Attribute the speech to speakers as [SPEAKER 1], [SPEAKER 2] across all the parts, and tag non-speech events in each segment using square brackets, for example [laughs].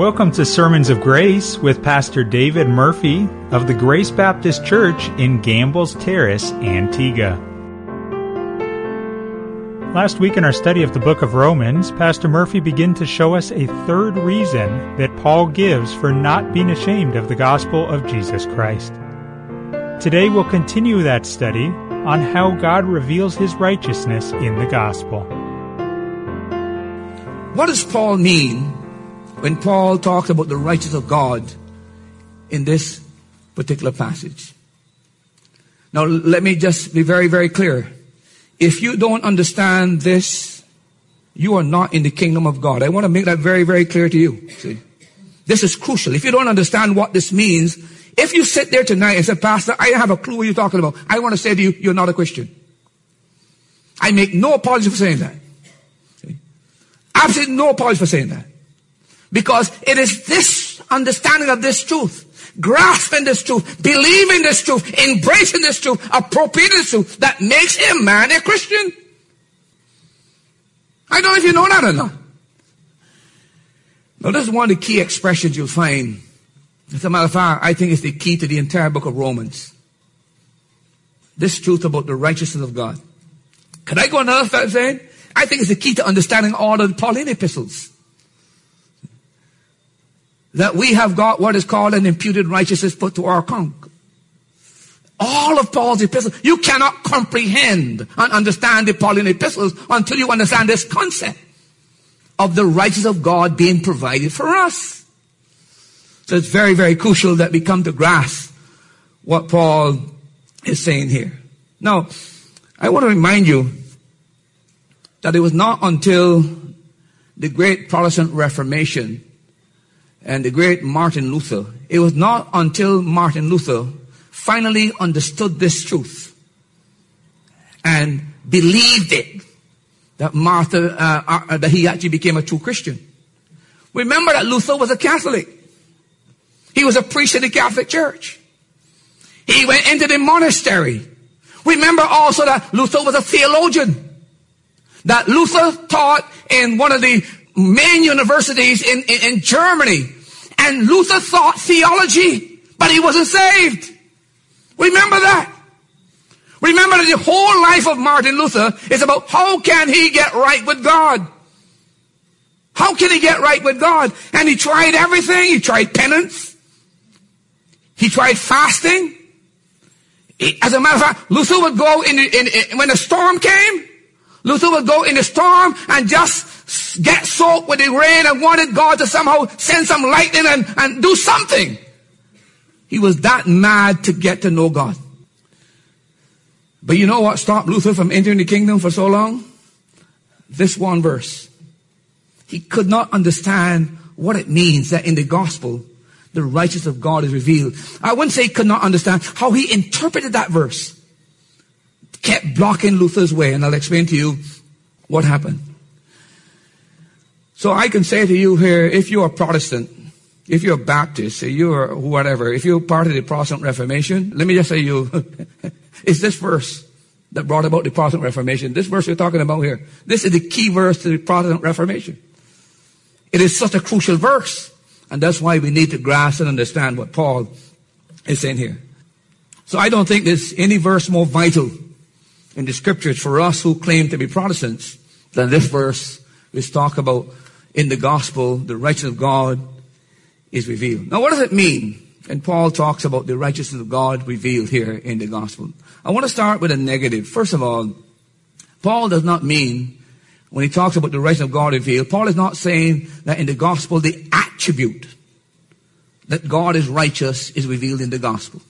[SPEAKER 1] Welcome to Sermons of Grace with Pastor David Murphy of the Grace Baptist Church in Gambles Terrace, Antigua. Last week in our study of the book of Romans, Pastor Murphy began to show us a third reason that Paul gives for not being ashamed of the gospel of Jesus Christ. Today we'll continue that study on how God reveals his righteousness in the gospel.
[SPEAKER 2] What does Paul mean when Paul talks about the righteousness of God in this particular passage. Now, let me just be very, very clear. If you don't understand this, you are not in the kingdom of God. I want to make that very, very clear to you. See? This is crucial. If you don't understand what this means, if you sit there tonight and say, Pastor, I have a clue what you're talking about, I want to say to you, you're not a Christian. I make no apology for saying that. See? Absolutely no apology for saying that. Because it is this understanding of this truth, grasping this truth, believing this truth, embracing this truth, appropriating this truth that makes a man a Christian. I don't know if you know that or not. Now, this is one of the key expressions you'll find. As a matter of fact, I think it's the key to the entire book of Romans. This truth about the righteousness of God. Can I go another step saying? I think it's the key to understanding all of the Pauline epistles that we have got what is called an imputed righteousness put to our account. All of Paul's epistles, you cannot comprehend and understand the Pauline epistles until you understand this concept of the righteousness of God being provided for us. So it's very, very crucial that we come to grasp what Paul is saying here. Now, I want to remind you that it was not until the great Protestant Reformation and the great Martin Luther, it was not until Martin Luther finally understood this truth and believed it that Martha, uh, uh, that he actually became a true Christian. Remember that Luther was a Catholic. He was a priest of the Catholic Church. He went into the monastery. Remember also that Luther was a theologian. That Luther taught in one of the main universities in, in, in Germany. And Luther thought theology, but he wasn't saved. Remember that. Remember that the whole life of Martin Luther is about how can he get right with God? How can he get right with God? And he tried everything. He tried penance. He tried fasting. As a matter of fact, Luther would go in, in, in when a storm came, Luther would go in the storm and just get soaked with the rain and wanted God to somehow send some lightning and, and do something. He was that mad to get to know God. But you know what stopped Luther from entering the kingdom for so long? This one verse. He could not understand what it means that in the gospel, the righteousness of God is revealed. I wouldn't say he could not understand how he interpreted that verse kept blocking Luther's way, and I'll explain to you what happened. So I can say to you here, if you're a Protestant, if you're a Baptist, you're whatever, if you're part of the Protestant Reformation, let me just say you, [laughs] it's this verse that brought about the Protestant Reformation. This verse we're talking about here. This is the key verse to the Protestant Reformation. It is such a crucial verse. And that's why we need to grasp and understand what Paul is saying here. So I don't think there's any verse more vital in the scriptures for us who claim to be Protestants than this verse which talk about in the gospel the righteousness of God is revealed. Now what does it mean? And Paul talks about the righteousness of God revealed here in the gospel. I want to start with a negative. First of all, Paul does not mean when he talks about the righteousness of God revealed, Paul is not saying that in the gospel the attribute that God is righteous is revealed in the gospel.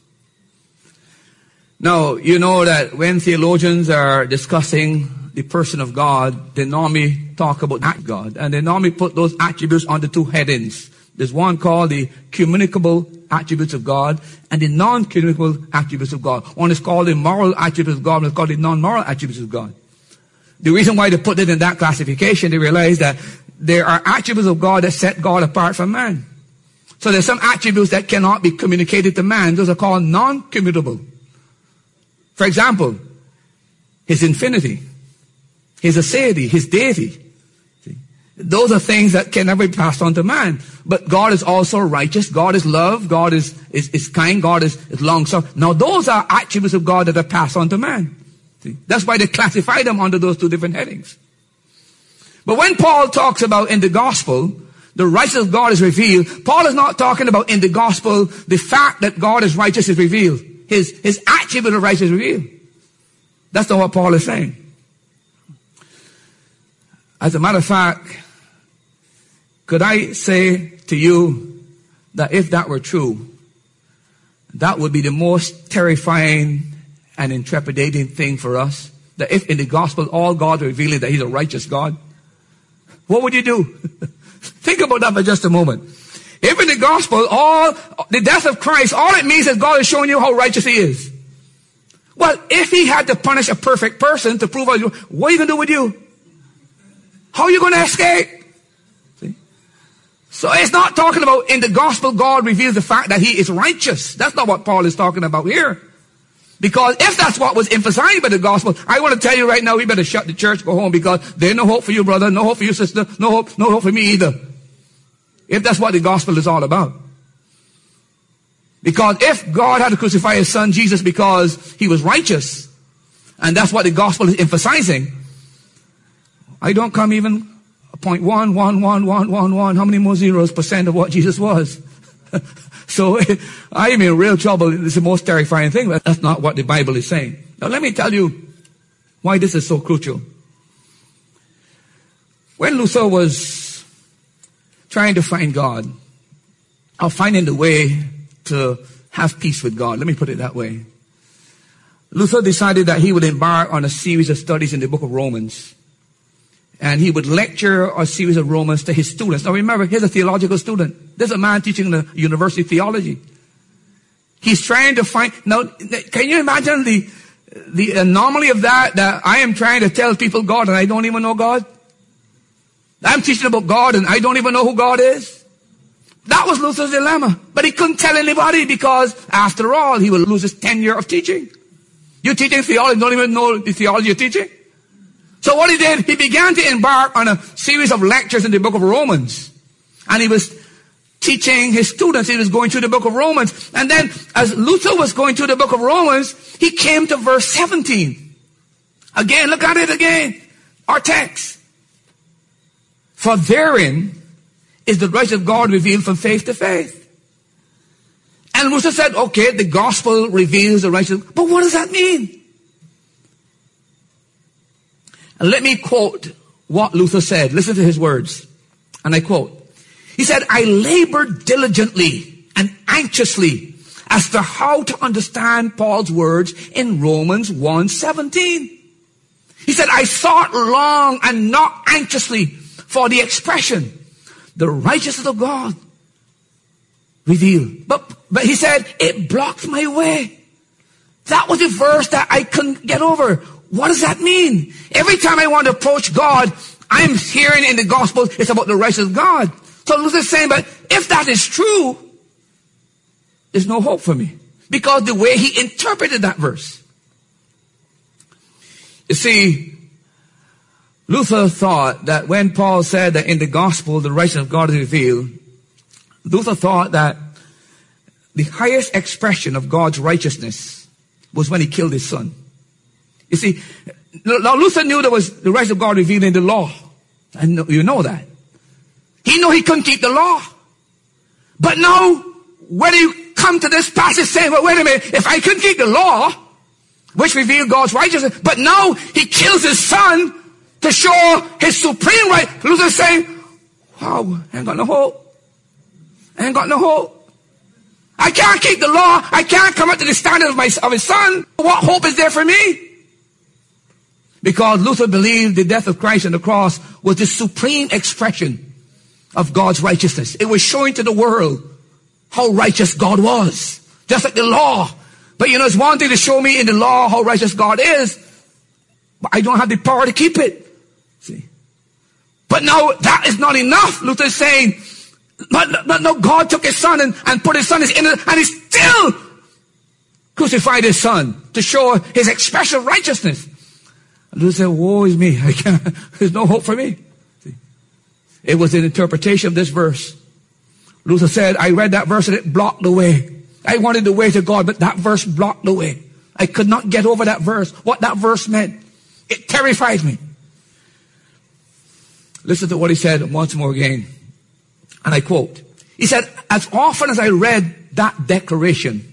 [SPEAKER 2] Now, you know that when theologians are discussing the person of God, they normally talk about that God, and they normally put those attributes under two headings. There's one called the communicable attributes of God and the non-communicable attributes of God. One is called the moral attributes of God, one is called the non-moral attributes of God. The reason why they put it in that classification, they realize that there are attributes of God that set God apart from man. So there's some attributes that cannot be communicated to man. Those are called non-commutable. For example, his infinity, his aseity, his deity. Those are things that can never be passed on to man. But God is also righteous. God is love. God is, is, is kind. God is, is long suffering. Now those are attributes of God that are passed on to man. See? That's why they classify them under those two different headings. But when Paul talks about in the gospel, the righteousness of God is revealed, Paul is not talking about in the gospel the fact that God is righteous is revealed. His, his attribute of righteousness is revealed. That's not what Paul is saying. As a matter of fact, could I say to you that if that were true, that would be the most terrifying and intrepidating thing for us? That if in the gospel all God revealing that He's a righteous God, what would you do? [laughs] Think about that for just a moment. If in the gospel all the death of Christ, all it means is God is showing you how righteous He is. Well, if He had to punish a perfect person to prove, what are you going to do with you? How are you going to escape? See? So it's not talking about in the gospel God reveals the fact that he is righteous. That's not what Paul is talking about here. Because if that's what was emphasized by the gospel, I want to tell you right now, we better shut the church, go home, because there's no hope for you, brother, no hope for you, sister, no hope, no hope for me either. If that's what the gospel is all about. Because if God had to crucify his son Jesus because he was righteous, and that's what the gospel is emphasizing, I don't come even point one, one, one, one, one, one. How many more zeros percent of what Jesus was? [laughs] so [laughs] I am in real trouble. It's the most terrifying thing, but that's not what the Bible is saying. Now let me tell you why this is so crucial. When Luther was trying to find God, or finding the way to have peace with God, let me put it that way. Luther decided that he would embark on a series of studies in the book of Romans and he would lecture a series of Romans to his students. Now remember, he's a theological student. There's a man teaching the university theology. He's trying to find, now, can you imagine the, the anomaly of that, that I am trying to tell people God and I don't even know God? I'm teaching about God and I don't even know who God is? That was Luther's dilemma. But he couldn't tell anybody because after all, he would lose his tenure of teaching. You're teaching theology, don't even know the theology you're teaching? So what he did, he began to embark on a series of lectures in the book of Romans. And he was teaching his students, he was going through the book of Romans. And then as Luther was going through the book of Romans, he came to verse 17. Again, look at it again. Our text. For therein is the righteousness of God revealed from faith to faith. And Luther said, okay, the gospel reveals the righteousness, but what does that mean? And let me quote what Luther said. Listen to his words. And I quote. He said, I labored diligently and anxiously as to how to understand Paul's words in Romans 1:17. He said, I sought long and not anxiously for the expression, the righteousness of God revealed. But, but he said, it blocked my way. That was the verse that I couldn't get over. What does that mean? Every time I want to approach God, I'm hearing in the gospel it's about the righteousness of God. So Luther's saying, but if that is true, there's no hope for me. Because the way he interpreted that verse. You see, Luther thought that when Paul said that in the gospel the righteousness of God is revealed, Luther thought that the highest expression of God's righteousness was when he killed his son. You see, now Luther knew there was the righteousness of God revealed in the law. And you know that. He knew he couldn't keep the law. But now, when you come to this passage saying, well, wait a minute, if I couldn't keep the law, which revealed God's righteousness, but now he kills his son to show his supreme right. Luther's saying, wow, I ain't got no hope. I ain't got no hope. I can't keep the law. I can't come up to the standard of my, of his son. What hope is there for me? Because Luther believed the death of Christ on the cross was the supreme expression of God's righteousness. It was showing to the world how righteous God was. Just like the law. But you know, it's one thing to show me in the law how righteous God is, but I don't have the power to keep it. See? But now that is not enough. Luther is saying, but, but no, God took his son and, and put his son in it, and he still crucified his son to show his expression of righteousness. Luther said, woe is me. [laughs] I can't, there's no hope for me. See? It was an interpretation of this verse. Luther said, I read that verse and it blocked the way. I wanted the way to God, but that verse blocked the way. I could not get over that verse, what that verse meant. It terrified me. Listen to what he said once more again. And I quote. He said, as often as I read that declaration,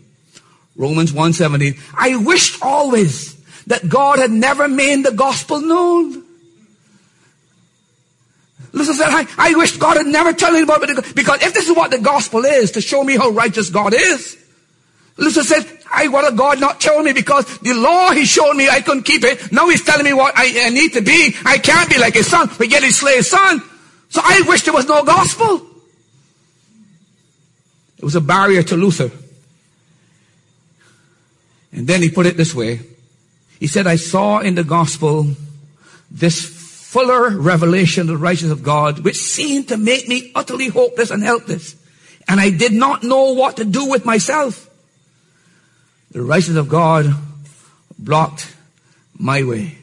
[SPEAKER 2] Romans 1:17, I wished always that God had never made the gospel known. Listen, said, I, I wish God had never told it because if this is what the gospel is, to show me how righteous God is. Luther said, I want a God not tell me because the law he showed me I couldn't keep it. Now he's telling me what I, I need to be. I can't be like his son, but yet he's slave son. So I wish there was no gospel. It was a barrier to Luther. And then he put it this way. He said, I saw in the gospel this fuller revelation of the righteousness of God, which seemed to make me utterly hopeless and helpless. And I did not know what to do with myself. The righteousness of God blocked my way.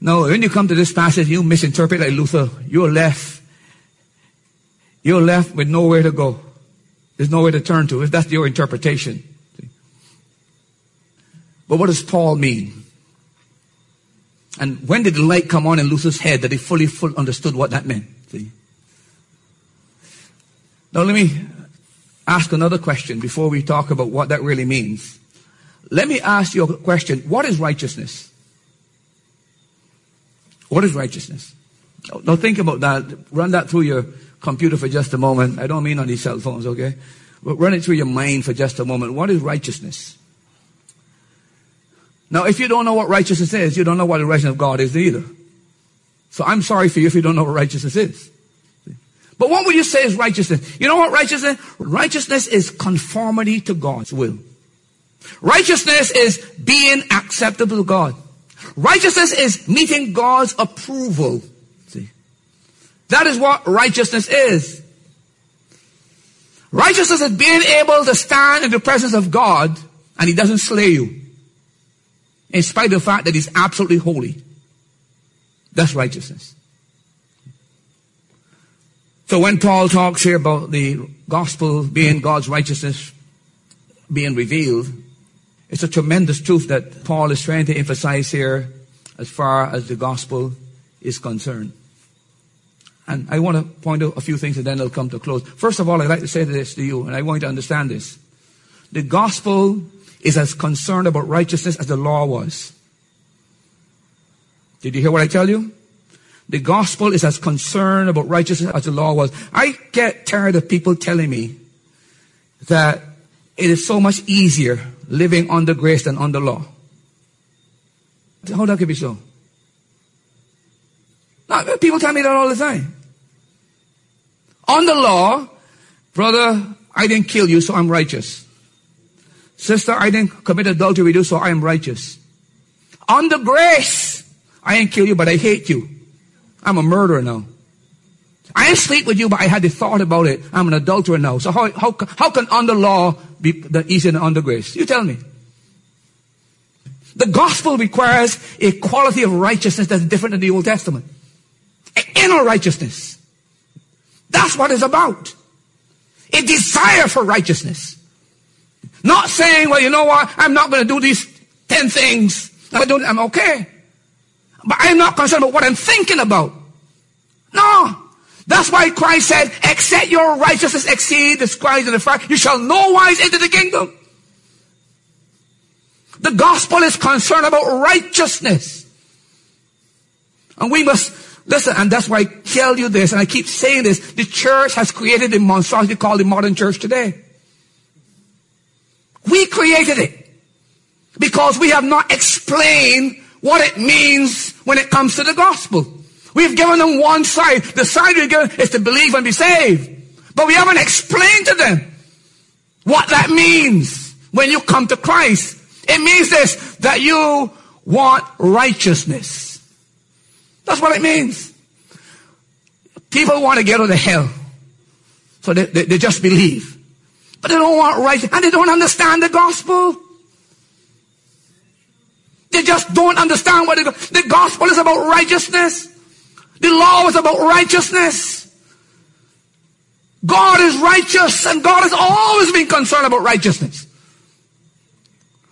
[SPEAKER 2] Now, when you come to this passage, you misinterpret like Luther. You're left. You're left with nowhere to go. There's nowhere to turn to if that's your interpretation. But what does Paul mean? And when did the light come on in Luther's head that he fully, fully understood what that meant? See? Now let me ask another question before we talk about what that really means. Let me ask you a question. What is righteousness? What is righteousness? Now think about that. Run that through your computer for just a moment. I don't mean on these cell phones, okay? But run it through your mind for just a moment. What is righteousness? Now, if you don't know what righteousness is, you don't know what the righteousness of God is either. So I'm sorry for you if you don't know what righteousness is. But what would you say is righteousness? You know what righteousness? Righteousness is conformity to God's will. Righteousness is being acceptable to God. Righteousness is meeting God's approval. See? That is what righteousness is. Righteousness is being able to stand in the presence of God and He doesn't slay you. In spite of the fact that He's absolutely holy. That's righteousness. So when Paul talks here about the gospel being God's righteousness being revealed, it's a tremendous truth that Paul is trying to emphasize here as far as the gospel is concerned. And I want to point out a few things and then I'll come to a close. First of all, I'd like to say this to you, and I want you to understand this. The gospel is as concerned about righteousness as the law was. Did you hear what I tell you? The gospel is as concerned about righteousness as the law was. I get tired of people telling me that it is so much easier living under grace than under law. How that could be so? People tell me that all the time. Under law, brother, I didn't kill you, so I'm righteous. Sister, I didn't commit adultery with you, so I am righteous. Under grace, I didn't kill you, but I hate you. I'm a murderer now. I didn't sleep with you, but I had the thought about it. I'm an adulterer now. So how, how, how can under law be the easier than under grace? You tell me. The gospel requires a quality of righteousness that's different than the Old Testament. An inner righteousness. That's what it's about. A desire for righteousness. Not saying, well, you know what? I'm not going to do these 10 things. I don't, I'm okay. But I'm not concerned about what I'm thinking about. No. That's why Christ said, except your righteousness exceed the scribes and the Pharisees, you shall no wise enter the kingdom. The gospel is concerned about righteousness. And we must listen, and that's why I tell you this, and I keep saying this. The church has created a monstrosity called the modern church today. We created it. Because we have not explained what it means when it comes to the gospel. We've given them one side. The side we've given is to believe and be saved. But we haven't explained to them what that means when you come to Christ. It means this, that you want righteousness. That's what it means. People want to get out of hell. So they, they, they just believe. But they don't want righteousness. And they don't understand the gospel. They just don't understand what the, the gospel is about righteousness. The law is about righteousness. God is righteous and God has always been concerned about righteousness.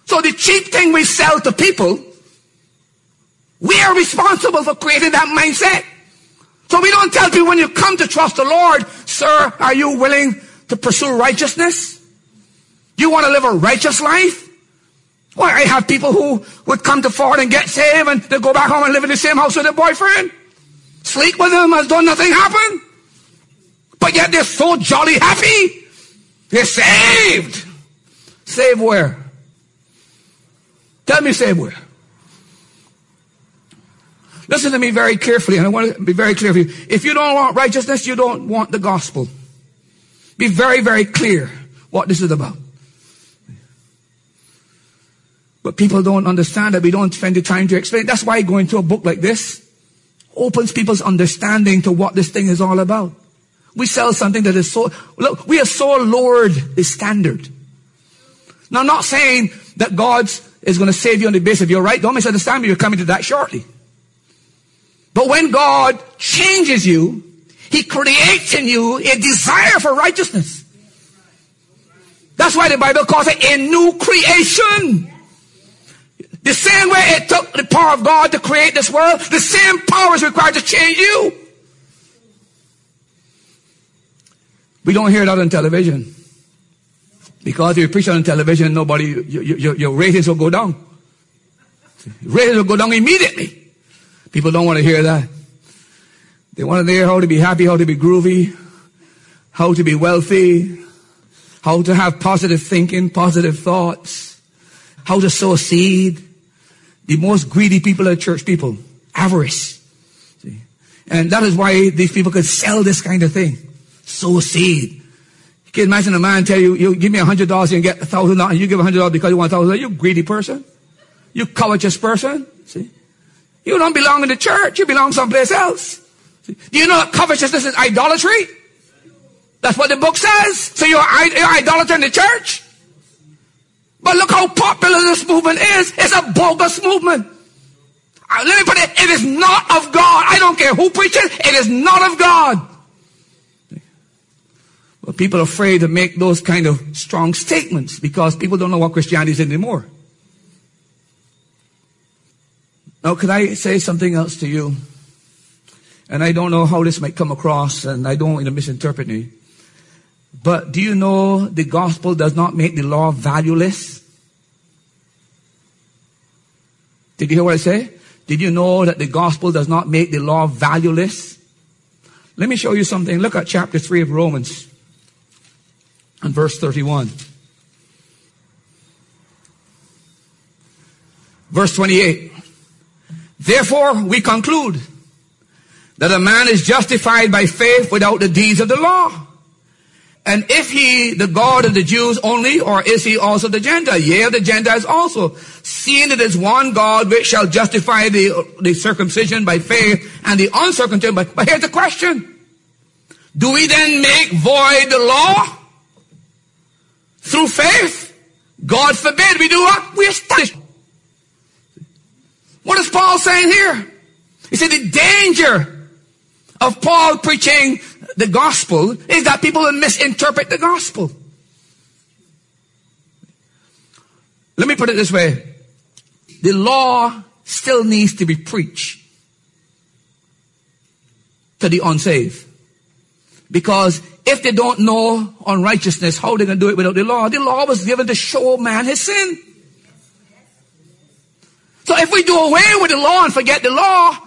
[SPEAKER 2] So the cheap thing we sell to people, we are responsible for creating that mindset. So we don't tell people when you come to trust the Lord, sir, are you willing to pursue righteousness? You want to live a righteous life? Well, I have people who would come to Ford and get saved and they go back home and live in the same house with their boyfriend. Sleep with them as though nothing happened. But yet they're so jolly happy. They're saved. Saved where? Tell me saved where? Listen to me very carefully, and I want to be very clear for you. If you don't want righteousness, you don't want the gospel. Be very, very clear what this is about. But people don't understand that we don't spend the time to explain. That's why going to a book like this opens people's understanding to what this thing is all about. We sell something that is so, look, we have so lowered the standard. Now I'm not saying that God's is going to save you on the basis of your right. Don't misunderstand me. You're coming to that shortly. But when God changes you, He creates in you a desire for righteousness. That's why the Bible calls it a new creation. The same way it took the power of God to create this world, the same power is required to change you. We don't hear that on television. Because if you preach on television, nobody, your, your ratings will go down. Ratings will go down immediately. People don't want to hear that. They want to hear how to be happy, how to be groovy, how to be wealthy, how to have positive thinking, positive thoughts, how to sow seed. The most greedy people are church people. Avarice. See? And that is why these people could sell this kind of thing sow seed. You can imagine a man tell you, you give me a hundred dollars and get a thousand dollars, and you give a hundred dollars because you want a thousand dollars. You greedy person. You covetous person. See? You don't belong in the church. You belong someplace else. Do you know covetousness is idolatry? That's what the book says. So you're, you're the church? But look how popular this movement is. It's a bogus movement. Uh, let me put it, it is not of God. I don't care who preaches, it is not of God. But people are afraid to make those kind of strong statements because people don't know what Christianity is anymore. Now, could I say something else to you? And I don't know how this might come across, and I don't want to misinterpret me. But do you know the gospel does not make the law valueless? Did you hear what I say? Did you know that the gospel does not make the law valueless? Let me show you something. Look at chapter 3 of Romans and verse 31. Verse 28. Therefore, we conclude that a man is justified by faith without the deeds of the law. And if he the God of the Jews only, or is he also the Gentile? Yea, the Gentiles also. Seeing it is one God which shall justify the, the circumcision by faith and the uncircumcision by, but here's the question. Do we then make void the law? through faith. God forbid we do what? We establish. What is Paul saying here? He said the danger of Paul preaching the gospel is that people will misinterpret the gospel. Let me put it this way. The law still needs to be preached to the unsaved. Because if they don't know unrighteousness, how are they going to do it without the law? The law was given to show man his sin. So if we do away with the law and forget the law,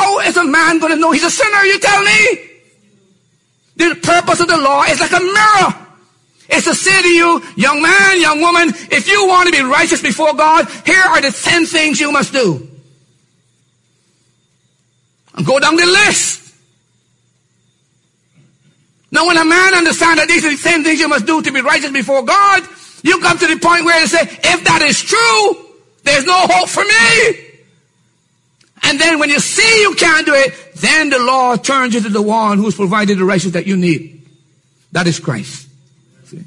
[SPEAKER 2] how is a man going to know he's a sinner, you tell me? The purpose of the law is like a mirror. It's to say to you, young man, young woman, if you want to be righteous before God, here are the 10 things you must do. And go down the list. Now when a man understands that these are the same things you must do to be righteous before God, you come to the point where you say, if that is true, there's no hope for me. And then when you see you can't do it, then the law turns you to the one who's provided the righteousness that you need. That is Christ. See?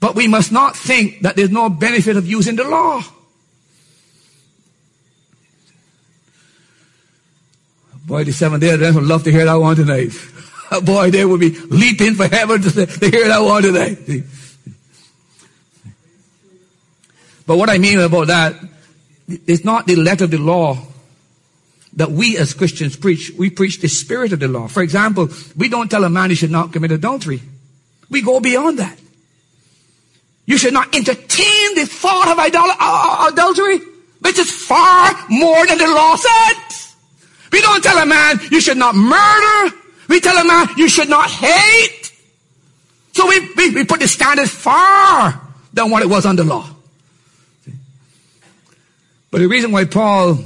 [SPEAKER 2] But we must not think that there's no benefit of using the law. Boy, the seven day Adventists would love to hear that one tonight. [laughs] Boy, they would be leaping for heaven to, to hear that one tonight. But what I mean about that, it's not the letter of the law that we as Christians preach. We preach the spirit of the law. For example, we don't tell a man he should not commit adultery. We go beyond that. You should not entertain the thought of idol- uh, adultery, which is far more than the law said. We don't tell a man you should not murder. We tell a man you should not hate. So we, we, we put the standard far than what it was under law. But the reason why Paul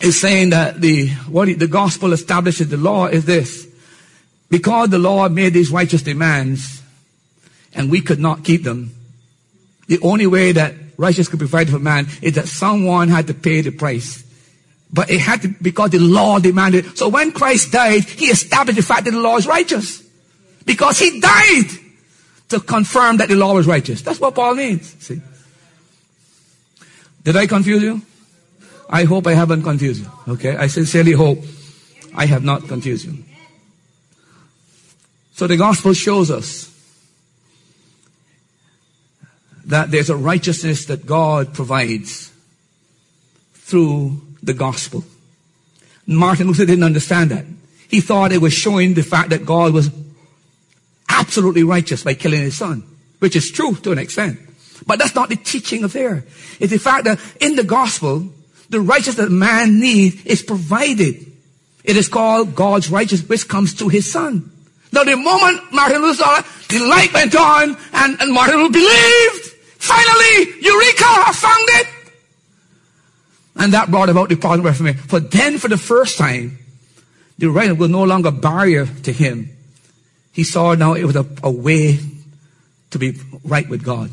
[SPEAKER 2] is saying that the, what he, the gospel establishes the law is this. Because the law made these righteous demands and we could not keep them, the only way that righteousness could be provided for man is that someone had to pay the price. But it had to, because the law demanded. So when Christ died, he established the fact that the law is righteous. Because he died to confirm that the law was righteous. That's what Paul means. See? Did I confuse you? I hope I haven't confused you. Okay? I sincerely hope I have not confused you. So the gospel shows us that there's a righteousness that God provides through the gospel. Martin Luther didn't understand that. He thought it was showing the fact that God was absolutely righteous by killing his son, which is true to an extent. But that's not the teaching of there. It's the fact that in the gospel, the righteousness that man needs is provided. It is called God's righteousness, which comes to his son. Now the moment Martin Luther saw it, the light went on and, and Martin Luther believed. Finally, Eureka, I found it. And that brought about the Protestant Reformation. For then, for the first time, the right was no longer a barrier to him. He saw now it was a, a way to be right with God.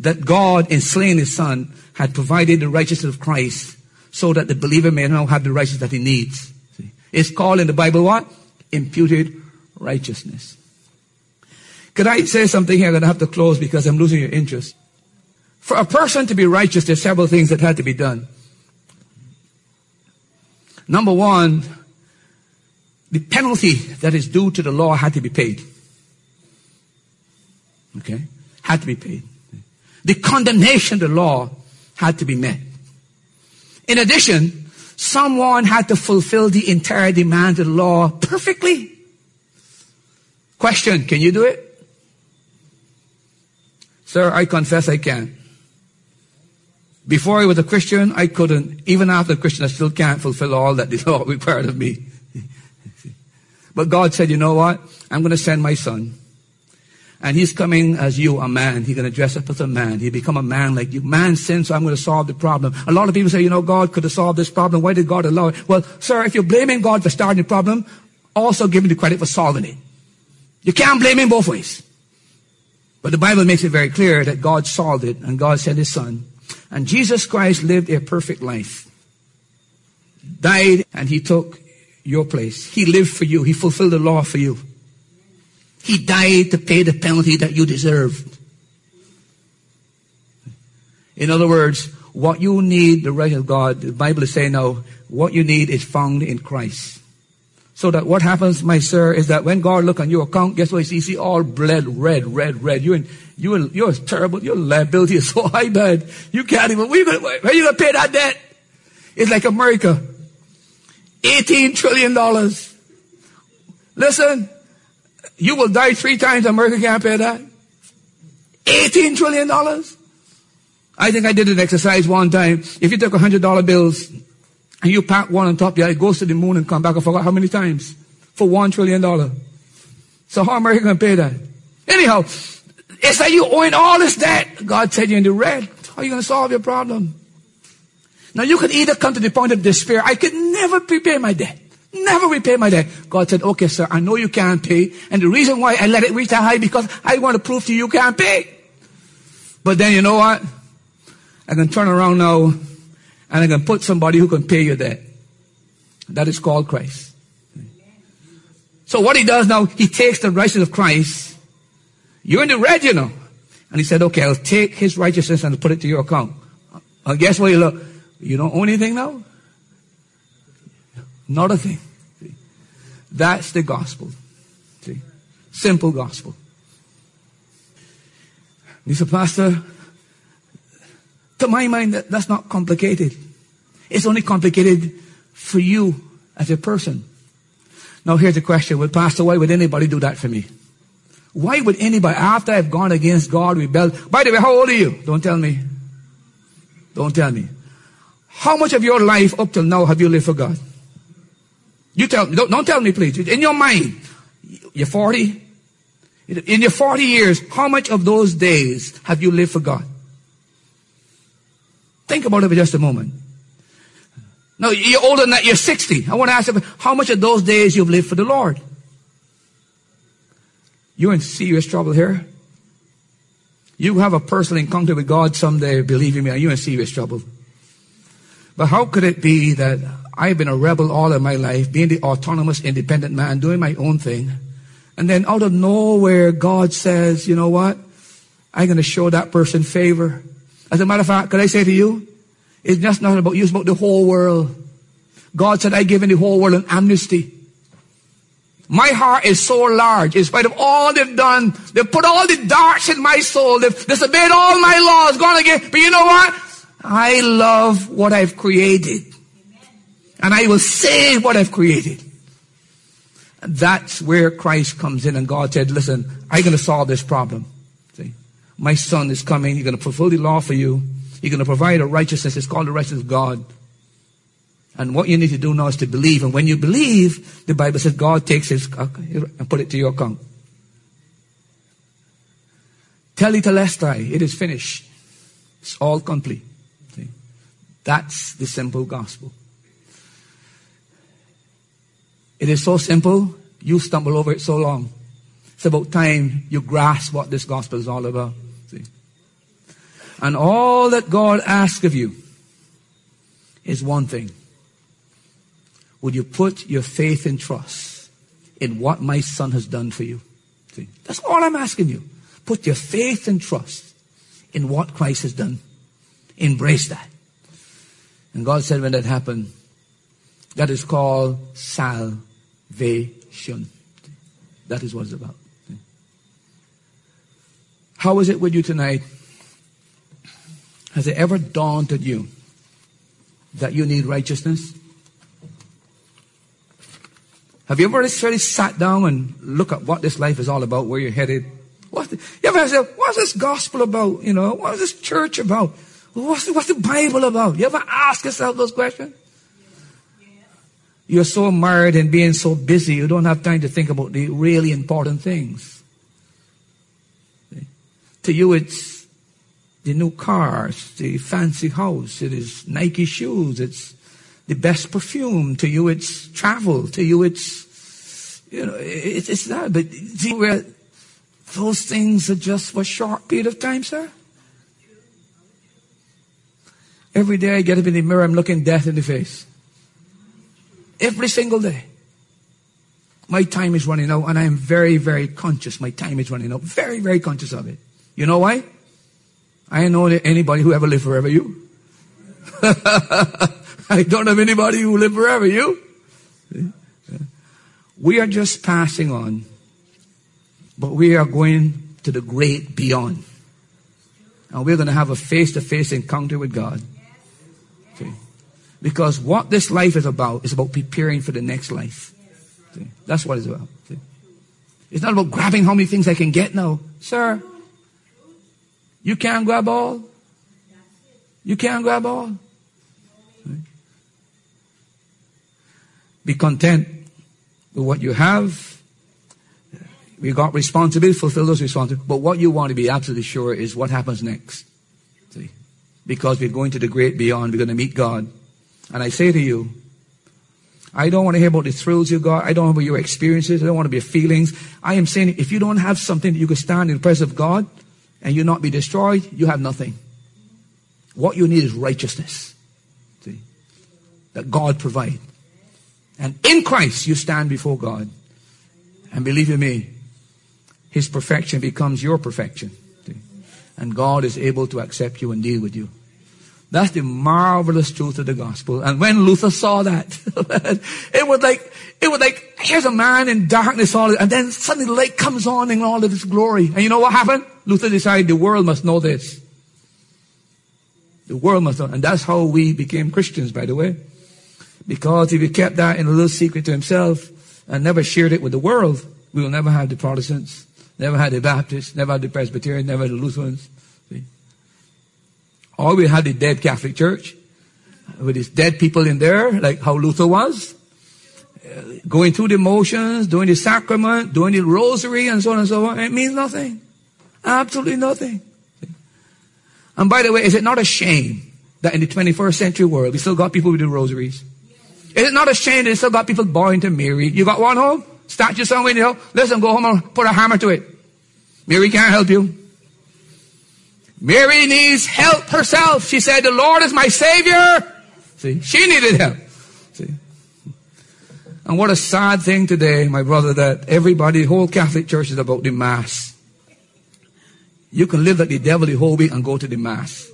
[SPEAKER 2] That God, in slaying his son, had provided the righteousness of Christ so that the believer may now have the righteousness that he needs. It's called in the Bible what? Imputed righteousness. Could I say something here that I have to close because I'm losing your interest? For a person to be righteous, there's several things that had to be done. Number one, the penalty that is due to the law had to be paid. Okay? Had to be paid. The condemnation of the law had to be met. In addition, someone had to fulfill the entire demand of the law perfectly. Question, can you do it? Sir, I confess I can. Before I was a Christian, I couldn't. Even after a Christian, I still can't fulfill all that the [laughs] law required of me. but God said, you know what? I'm going to send my son. And he's coming as you, a man. He's going to dress up as a man. He'll become a man like you. Man sinned, so I'm going to solve the problem. A lot of people say, you know, God could have solved this problem. Why did God allow it? Well, sir, if you're blaming God for starting the problem, also give him the credit for solving it. You can't blame him both ways. But the Bible makes it very clear that God solved it and God sent his son and Jesus Christ lived a perfect life. Died and he took your place. He lived for you. He fulfilled the law for you. He died to pay the penalty that you deserved. In other words, what you need, the right of God, the Bible is saying now, what you need is found in Christ. So that what happens, my sir, is that when God look on your account, guess what? He see all blood, red, red, red. You're in, you're, you're terrible. Your liability is [laughs] so high, man. You can't even, where you gonna, where you gonna pay that debt? It's like America. 18 trillion dollars. Listen, you will die three times. America can't pay that. 18 trillion dollars. I think I did an exercise one time. If you took hundred dollar bills and you pack one on top, yeah, it goes to the moon and come back. I forgot how many times for one trillion dollar. So how America gonna pay that? Anyhow, it's like you owing all this debt. God said you're in the red. How are you gonna solve your problem? Now you could either come to the point of despair. I could never repay my debt. Never repay my debt. God said, okay, sir, I know you can't pay. And the reason why I let it reach that high because I want to prove to you you can't pay. But then you know what? I can turn around now and I can put somebody who can pay your debt. That is called Christ. So what he does now, he takes the righteousness of Christ. You're in the red, you know. And he said, okay, I'll take his righteousness and put it to your account. And guess what you look? You don't own anything now? Not a thing. See? That's the gospel. See? Simple gospel. You say, Pastor, to my mind, that, that's not complicated. It's only complicated for you as a person. Now here's the question. Well, Pastor, why would anybody do that for me? Why would anybody, after I've gone against God, rebelled? By the way, how old are you? Don't tell me. Don't tell me. How much of your life up till now have you lived for God? You tell me. Don't, don't tell me, please. In your mind, you're 40. In your 40 years, how much of those days have you lived for God? Think about it for just a moment. No, you're older than that. You're 60. I want to ask you, how much of those days you've lived for the Lord? You're in serious trouble here. You have a personal encounter with God someday, believe me, you're in serious trouble. But how could it be that I've been a rebel all of my life, being the autonomous, independent man, doing my own thing, and then out of nowhere, God says, you know what? I'm going to show that person favor. As a matter of fact, could I say to you, it's just not about you, it's about the whole world. God said, I give in the whole world an amnesty. My heart is so large in spite of all they've done. They've put all the darts in my soul. They've disobeyed all my laws, gone again. But you know what? I love what I've created. And I will save what I've created. And that's where Christ comes in and God said, listen, I'm going to solve this problem. See? My son is coming. He's going to fulfill the law for you. He's going to provide a righteousness. It's called the righteousness of God. And what you need to do now is to believe. And when you believe, the Bible says God takes his and put it to your account. Tetelestai, it is finished. It's all complete. See? That's the simple gospel. It is so simple, you stumble over it so long. It's about time you grasp what this gospel is all about. See? And all that God asks of you is one thing would you put your faith and trust in what my son has done for you? See, that's all I'm asking you. Put your faith and trust in what Christ has done. Embrace that. And God said when that happened, that is called salvation. That is what it's about. How is it with you tonight? Has it ever dawned on you that you need righteousness? Have you ever really sat down and look at what this life is all about, where you're headed? What, you ever said, what's this gospel about? You know, what's this church about? What's, what's the Bible about? You ever ask yourself those questions? You're so married and being so busy, you don't have time to think about the really important things. To you, it's the new cars, the fancy house, it is Nike shoes, it's the best perfume. To you, it's travel. To you, it's, you know, it's, it's that. But see where those things are just for a short period of time, sir? Every day I get up in the mirror, I'm looking death in the face. Every single day. My time is running out, and I am very, very conscious. My time is running out. Very, very conscious of it. You know why? I know anybody who ever lived forever. You. [laughs] I don't have anybody who lived forever. You? We are just passing on, but we are going to the great beyond. And we're going to have a face to face encounter with God. Because what this life is about is about preparing for the next life. That's what it's about. It's not about grabbing how many things I can get now. Sir, you can't grab all. You can't grab all. Be content with what you have. We got responsibility, fulfill those responsibilities. But what you want to be absolutely sure is what happens next. See? Because we're going to the great beyond. We're going to meet God. And I say to you, I don't want to hear about the thrills you got. I don't want to your experiences. I don't want to be feelings. I am saying if you don't have something that you can stand in the presence of God and you not be destroyed, you have nothing. What you need is righteousness. See? That God provides. And in Christ, you stand before God. And believe me, His perfection becomes your perfection. And God is able to accept you and deal with you. That's the marvelous truth of the gospel. And when Luther saw that, [laughs] it was like, it was like, here's a man in darkness all, and then suddenly the light comes on in all of its glory. And you know what happened? Luther decided the world must know this. The world must know. And that's how we became Christians, by the way. Because if he kept that in a little secret to himself and never shared it with the world, we will never have the Protestants, never had the Baptists, never had the Presbyterians, never the Lutherans. Or we had the dead Catholic Church with these dead people in there, like how Luther was, uh, going through the motions, doing the sacrament, doing the rosary, and so on and so on. It means nothing. Absolutely nothing. And by the way, is it not a shame that in the 21st century world, we still got people with the rosaries? Is it not a shame that we still got people bowing to Mary? You got one home? Statue somewhere in the house? Listen, go home and put a hammer to it. Mary can't help you. Mary needs help herself. She said, the Lord is my savior. See, she needed help. See. And what a sad thing today, my brother, that everybody, the whole Catholic Church is about the Mass. You can live like the devil the whole week and go to the Mass.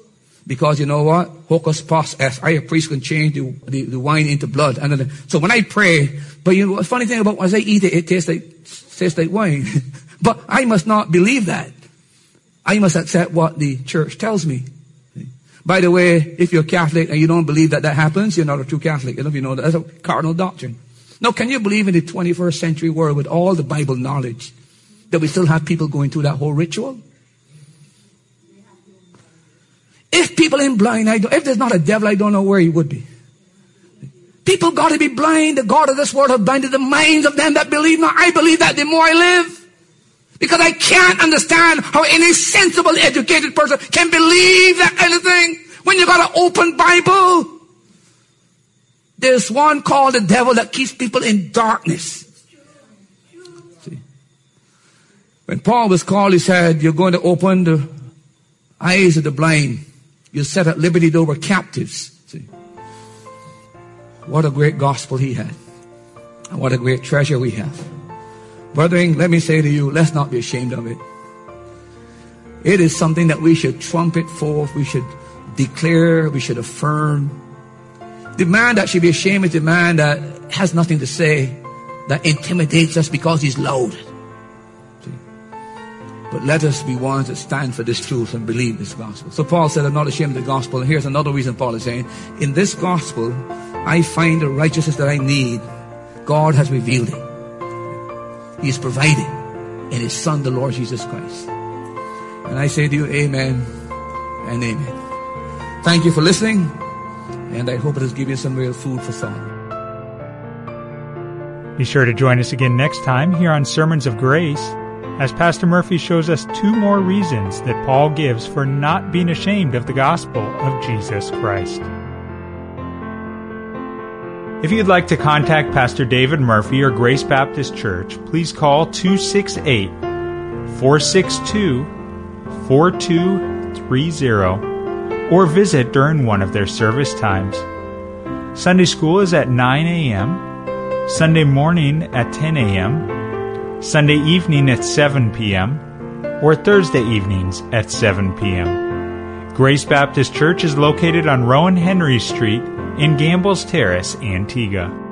[SPEAKER 2] Because you know what? Hocus pocus, as I, a priest, can change the, the, the, wine into blood. And then, so when I pray, but you know, funny thing about as I eat it, it tastes like, tastes like wine. [laughs] but I must not believe that. I must accept what the church tells me. By the way, if you're Catholic and you don't believe that that happens, you're not a true Catholic. You know. That's a cardinal doctrine. Now, can you believe in the 21st century world with all the Bible knowledge that we still have people going through that whole ritual? If people ain't blind, I don't, if there's not a devil, I don't know where he would be. People got to be blind. The God of this world has blinded the minds of them that believe not. I believe that the more I live. Because I can't understand how any sensible, educated person can believe that anything when you got an open Bible. There's one called the devil that keeps people in darkness. See? When Paul was called, he said, You're going to open the eyes of the blind. You're set at liberty were captives. See? What a great gospel he had. And what a great treasure we have. Brethren, let me say to you, let's not be ashamed of it. It is something that we should trumpet forth, we should declare, we should affirm. The man that should be ashamed is the man that has nothing to say, that intimidates us because he's loud. But let us be ones that stand for this truth and believe this gospel. So Paul said, I'm not ashamed of the gospel. And here's another reason Paul is saying, in this gospel, I find the righteousness that I need. God has revealed it. He is providing in His Son, the Lord Jesus Christ. And I say to you, Amen and Amen. Thank you for listening, and I hope it has given you some real food for thought.
[SPEAKER 1] Be sure to join us again next time here on Sermons of Grace as Pastor Murphy shows us two more reasons that Paul gives for not being ashamed of the gospel of Jesus Christ. If you'd like to contact Pastor David Murphy or Grace Baptist Church, please call 268 462 4230 or visit during one of their service times. Sunday school is at 9 a.m., Sunday morning at 10 a.m., Sunday evening at 7 p.m., or Thursday evenings at 7 p.m. Grace Baptist Church is located on Rowan Henry Street in Gambles Terrace, Antigua.